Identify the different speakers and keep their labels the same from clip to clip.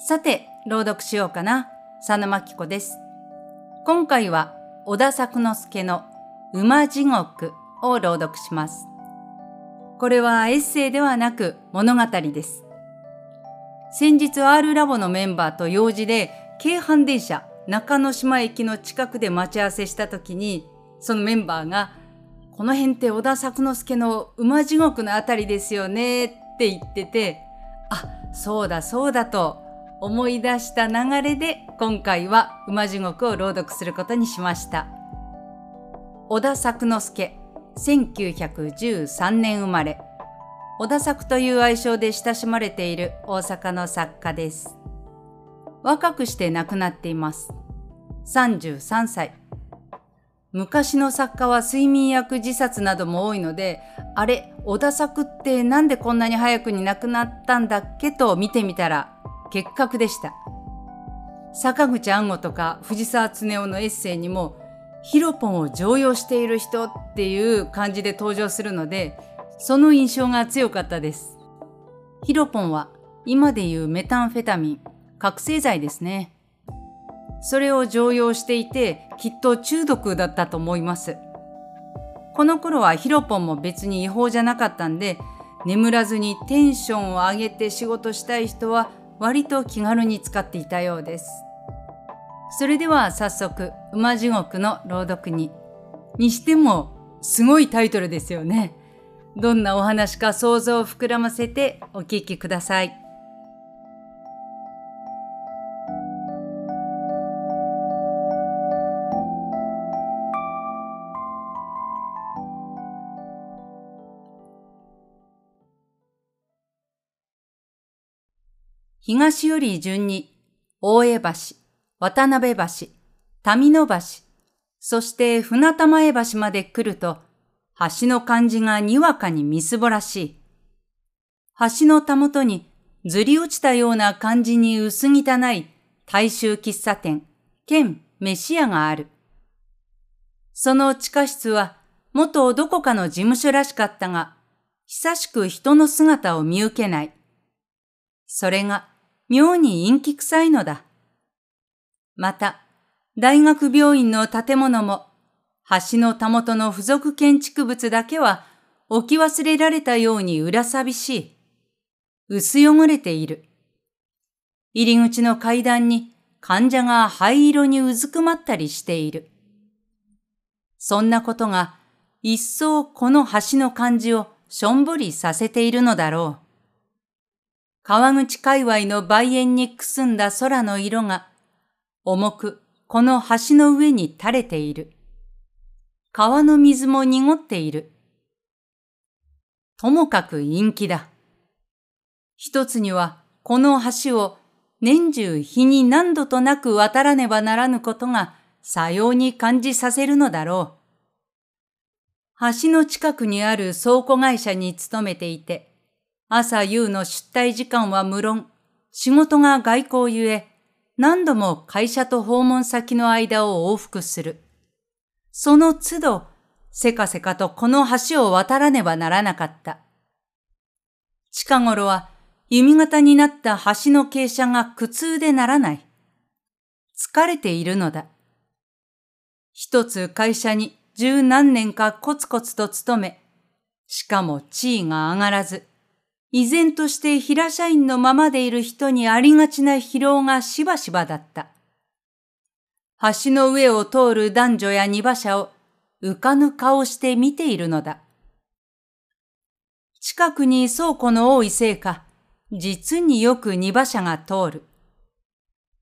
Speaker 1: さて、朗読しようかな。佐野真紀子です。今回は、小田作之助の馬地獄を朗読します。これはエッセイではなく物語です。先日 R ラボのメンバーと用事で京阪電車中之島駅の近くで待ち合わせした時に、そのメンバーが、この辺って小田作之助の馬地獄のあたりですよねって言ってて、あ、そうだそうだと思い出した流れで今回は馬地獄を朗読することにしました。小田作之助、1913年生まれ。小田作という愛称で親しまれている大阪の作家です。若くして亡くなっています。33歳。昔の作家は睡眠薬自殺なども多いので、あれ、小田作ってなんでこんなに早くに亡くなったんだっけと見てみたら、結核でした。坂口安吾とか藤沢恒夫のエッセイにも、ヒロポンを常用している人っていう感じで登場するので、その印象が強かったです。ヒロポンは今でいうメタンフェタミン、覚醒剤ですね。それを常用していて、きっと中毒だったと思います。この頃はヒロポンも別に違法じゃなかったんで、眠らずにテンションを上げて仕事したい人は割と気軽に使っていたようです。それでは早速、馬地獄の朗読に。にしても、すごいタイトルですよね。どんなお話か想像を膨らませてお聞きください。東より順に、大江橋、渡辺橋、民野橋、そして船玉江橋まで来ると、橋の感じがにわかにみすぼらしい。橋のたもとにずり落ちたような感じに薄汚い大衆喫茶店、兼飯屋がある。その地下室は元どこかの事務所らしかったが、久しく人の姿を見受けない。それが妙に陰気臭いのだ。また、大学病院の建物も、橋のたもとの付属建築物だけは置き忘れられたように裏寂しい。薄汚れている。入り口の階段に患者が灰色にうずくまったりしている。そんなことが一層この橋の感じをしょんぼりさせているのだろう。川口界隈の梅園にくすんだ空の色が重くこの橋の上に垂れている。川の水も濁っている。ともかく陰気だ。一つにはこの橋を年中日に何度となく渡らねばならぬことがさように感じさせるのだろう。橋の近くにある倉庫会社に勤めていて、朝夕の出退時間は無論、仕事が外交ゆえ、何度も会社と訪問先の間を往復する。その都度、せかせかとこの橋を渡らねばならなかった。近頃は弓形になった橋の傾斜が苦痛でならない。疲れているのだ。一つ会社に十何年かコツコツと勤め、しかも地位が上がらず、依然として平社員のままでいる人にありがちな疲労がしばしばだった。橋の上を通る男女や荷馬車を浮かぬ顔して見ているのだ。近くに倉庫の多いせいか、実によく荷馬車が通る。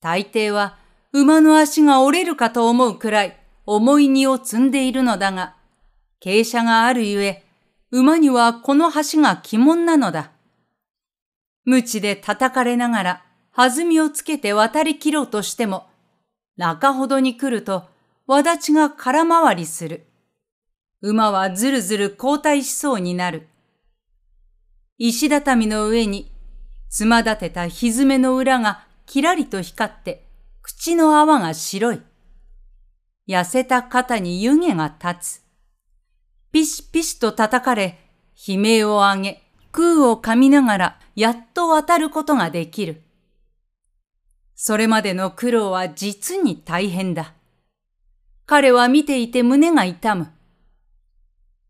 Speaker 1: 大抵は馬の足が折れるかと思うくらい重い荷を積んでいるのだが、傾斜があるゆえ、馬にはこの橋が鬼門なのだ。無知で叩かれながら弾みをつけて渡り切ろうとしても、中ほどに来ると、わだちが空回りする。馬はずるずる後退しそうになる。石畳の上に、つま立てたひずめの裏がきらりと光って、口の泡が白い。痩せた肩に湯気が立つ。ピシピシと叩かれ、悲鳴を上げ、空を噛みながらやっと渡ることができる。それまでの苦労は実に大変だ。彼は見ていて胸が痛む。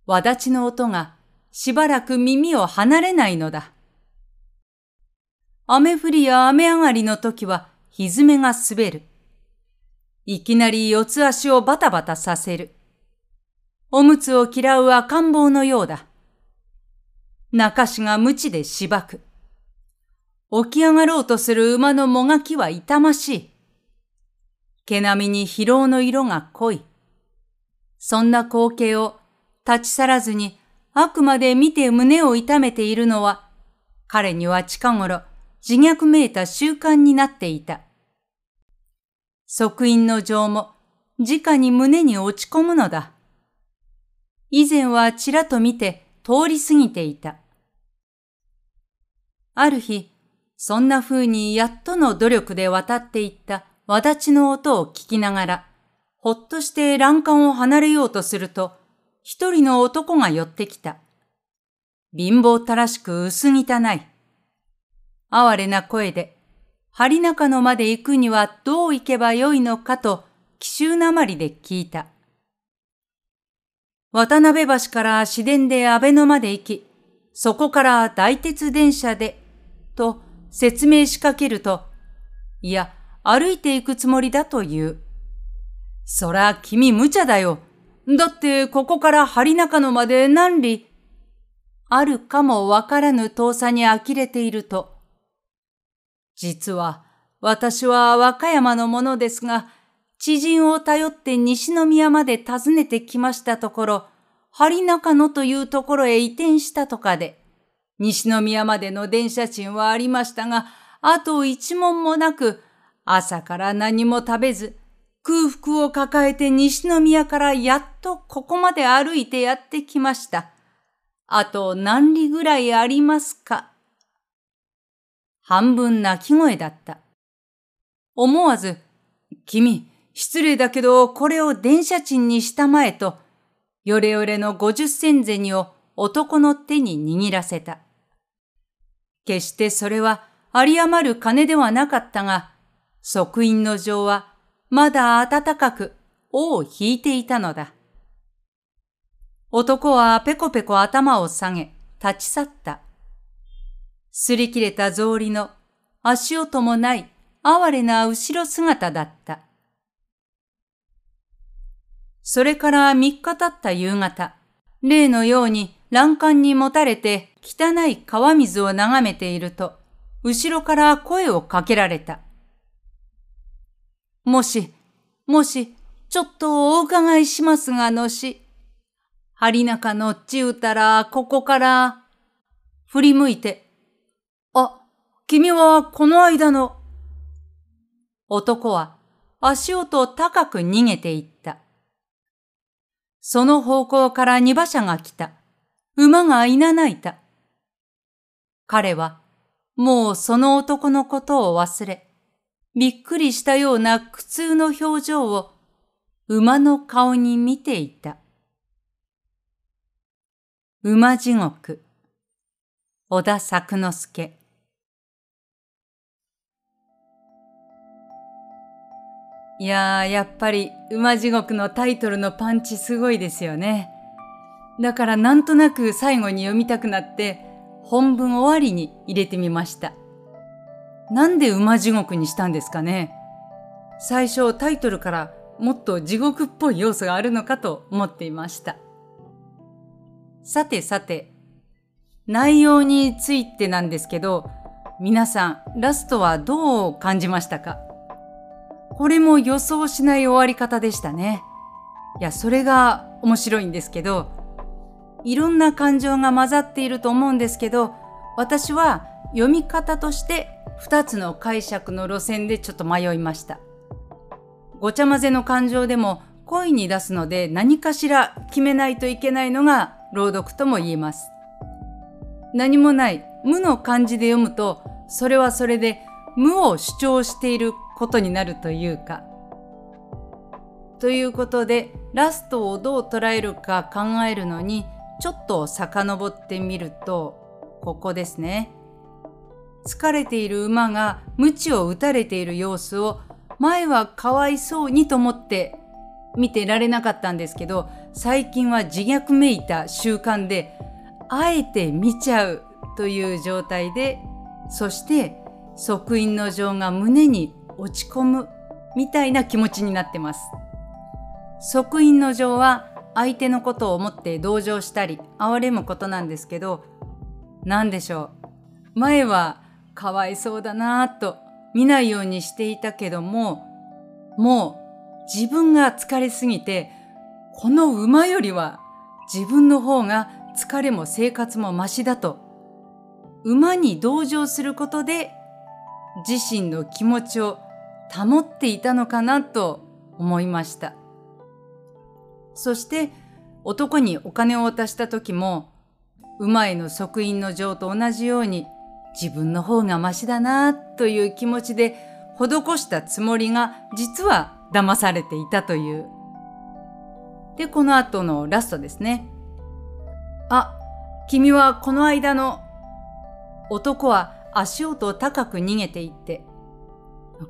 Speaker 1: わだちの音がしばらく耳を離れないのだ。雨降りや雨上がりの時は歪めが滑る。いきなり四つ足をバタバタさせる。おむつを嫌う赤ん坊のようだ。中しが無知でしばく。起き上がろうとする馬のもがきは痛ましい。毛並みに疲労の色が濃い。そんな光景を立ち去らずにあくまで見て胸を痛めているのは、彼には近頃自虐めいた習慣になっていた。即印の情も直に胸に落ち込むのだ。以前はちらと見て通り過ぎていた。ある日、そんな風にやっとの努力で渡っていったわだちの音を聞きながら、ほっとして欄干を離れようとすると、一人の男が寄ってきた。貧乏たらしく薄汚い。哀れな声で、針中野まで行くにはどう行けばよいのかと奇襲なまりで聞いた。渡辺橋から市電で安倍野まで行き、そこから大鉄電車で、と説明しかけると、いや、歩いていくつもりだと言う。そら、君無茶だよ。だって、ここから針中野まで何里、あるかもわからぬ遠さに呆れていると、実は、私は和歌山のものですが、知人を頼って西宮まで訪ねてきましたところ、針中野というところへ移転したとかで、西宮までの電車賃はありましたが、あと一問もなく、朝から何も食べず、空腹を抱えて西宮からやっとここまで歩いてやってきました。あと何里ぐらいありますか？半分泣き声だった。思わず、君、失礼だけどこれを電車賃にしたまえと、よれよれの五十銭銭を男の手に握らせた。決してそれは有り余る金ではなかったが、即印の情はまだ暖かく尾を引いていたのだ。男はペコペコ頭を下げ、立ち去った。擦り切れた草履の足音もない哀れな後ろ姿だった。それから三日経った夕方、例のように欄干にもたれて汚い川水を眺めていると、後ろから声をかけられた。もし、もし、ちょっとお伺いしますがのし、針中のっちうたら、ここから、振り向いて、あ、君はこの間の。男は足音高く逃げていった。その方向から二馬車が来た。馬がいなないた。彼はもうその男のことを忘れ、びっくりしたような苦痛の表情を馬の顔に見ていた。馬地獄、小田作之助。いやー、やっぱり馬地獄のタイトルのパンチすごいですよね。だからなんとなく最後に読みたくなって本文終わりに入れてみました。なんで馬地獄にしたんですかね最初タイトルからもっと地獄っぽい要素があるのかと思っていました。さてさて、内容についてなんですけど、皆さんラストはどう感じましたか？これも予想しない終わり方でしたね。いや、それが面白いんですけど、いろんな感情が混ざっていると思うんですけど、私は読み方として2つの解釈の路線でちょっと迷いました。ごちゃ混ぜの感情でも恋に出すので何かしら決めないといけないのが朗読とも言えます。何もない無の漢字で読むとそれはそれで無を主張していることになるというか。ということでラストをどう捉えるか考えるのにちょっと遡ってみるとここですね。疲れている馬が鞭を打たれている様子を前はかわいそうにと思って見てられなかったんですけど最近は自虐めいた習慣であえて見ちゃうという状態でそして即位の情が胸に落ち込むみたいな気持ちになってます。即位の情は相手のことを思って同情したり哀れむことなんですけど何でしょう前はかわいそうだなぁと見ないようにしていたけどももう自分が疲れすぎてこの馬よりは自分の方が疲れも生活もましだと馬に同情することで自身の気持ちを保っていたのかなと思いました。そして男にお金を渡した時も馬への即印の情と同じように自分の方がマシだなという気持ちで施したつもりが実は騙されていたという。で、この後のラストですね。あ、君はこの間の男は足音高く逃げていって、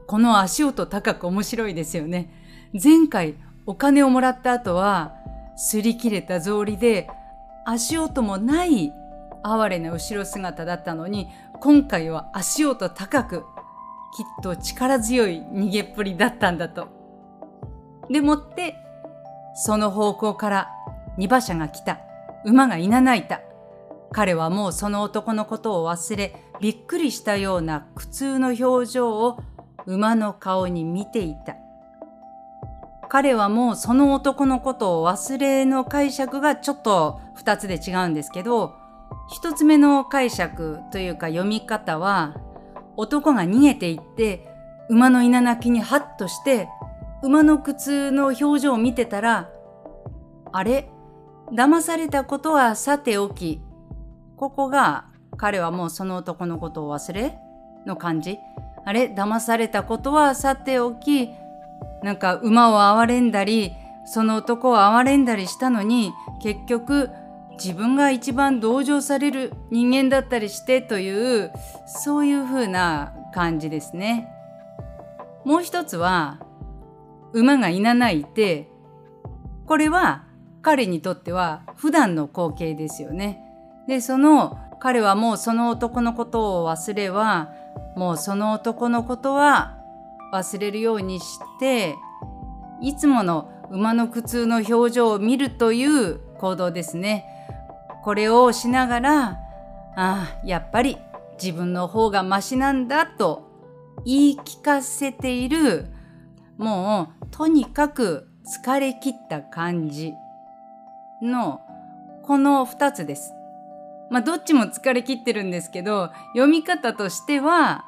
Speaker 1: この足音高く面白いですよね。前回お金をもらった後は、擦り切れた草履で足音もない哀れな後ろ姿だったのに、今回は足音高く、きっと力強い逃げっぷりだったんだと。でもって、その方向から二馬車が来た。馬がいなないた。彼はもうその男のことを忘れ、びっくりしたような苦痛の表情を馬の顔に見ていた。彼はもうその男のことを忘れの解釈がちょっと二つで違うんですけど、一つ目の解釈というか読み方は、男が逃げていって、馬の稲鳴きにハッとして、馬の苦痛の表情を見てたら、あれ？騙されたことはさておき、ここが彼はもうその男のことを忘れ？の感じ？あれ？騙されたことはさておき、なんか馬を憐れんだり、その男を憐れんだりしたのに、結局自分が一番同情される人間だったりしてという、そういう風な感じですね。もう一つは、馬がいなないって、これは彼にとっては普段の光景ですよね。で、その彼はもうその男のことを忘れは、もうその男のことは忘れるようにしていつもの馬の苦痛の表情を見るという行動ですね。これをしながらああやっぱり自分の方がマシなんだと言い聞かせているもうとにかく疲れ切った感じのこの2つです。まあどっちも疲れ切ってるんですけど読み方としては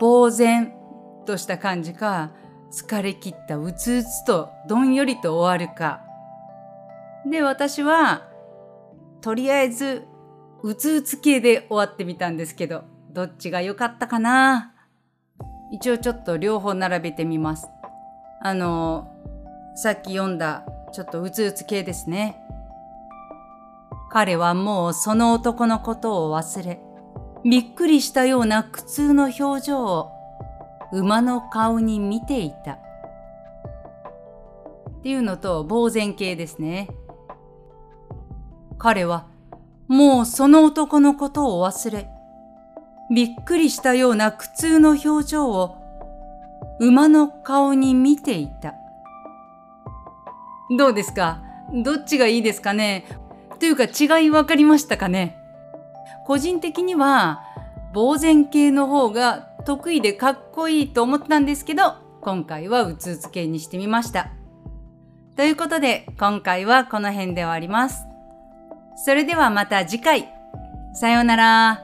Speaker 1: 呆然とした感じか疲れ切ったうつうつとどんよりと終わるか。で私はとりあえずうつうつ系で終わってみたんですけどどっちが良かったかな。一応ちょっと両方並べてみます。あのさっき読んだちょっとうつうつ系ですね。彼はもうその男のことを忘れびっくりしたような苦痛の表情を馬の顔に見ていた。っていうのと、呆然系ですね。彼は、もうその男のことを忘れ、びっくりしたような苦痛の表情を馬の顔に見ていた。どうですか？どっちがいいですかね？というか違い分かりましたかね？個人的には呆然系の方が得意でかっこいいと思ったんですけど、今回はうつうつ系にしてみました。ということで、今回はこの辺で終わります。それではまた次回。さようなら。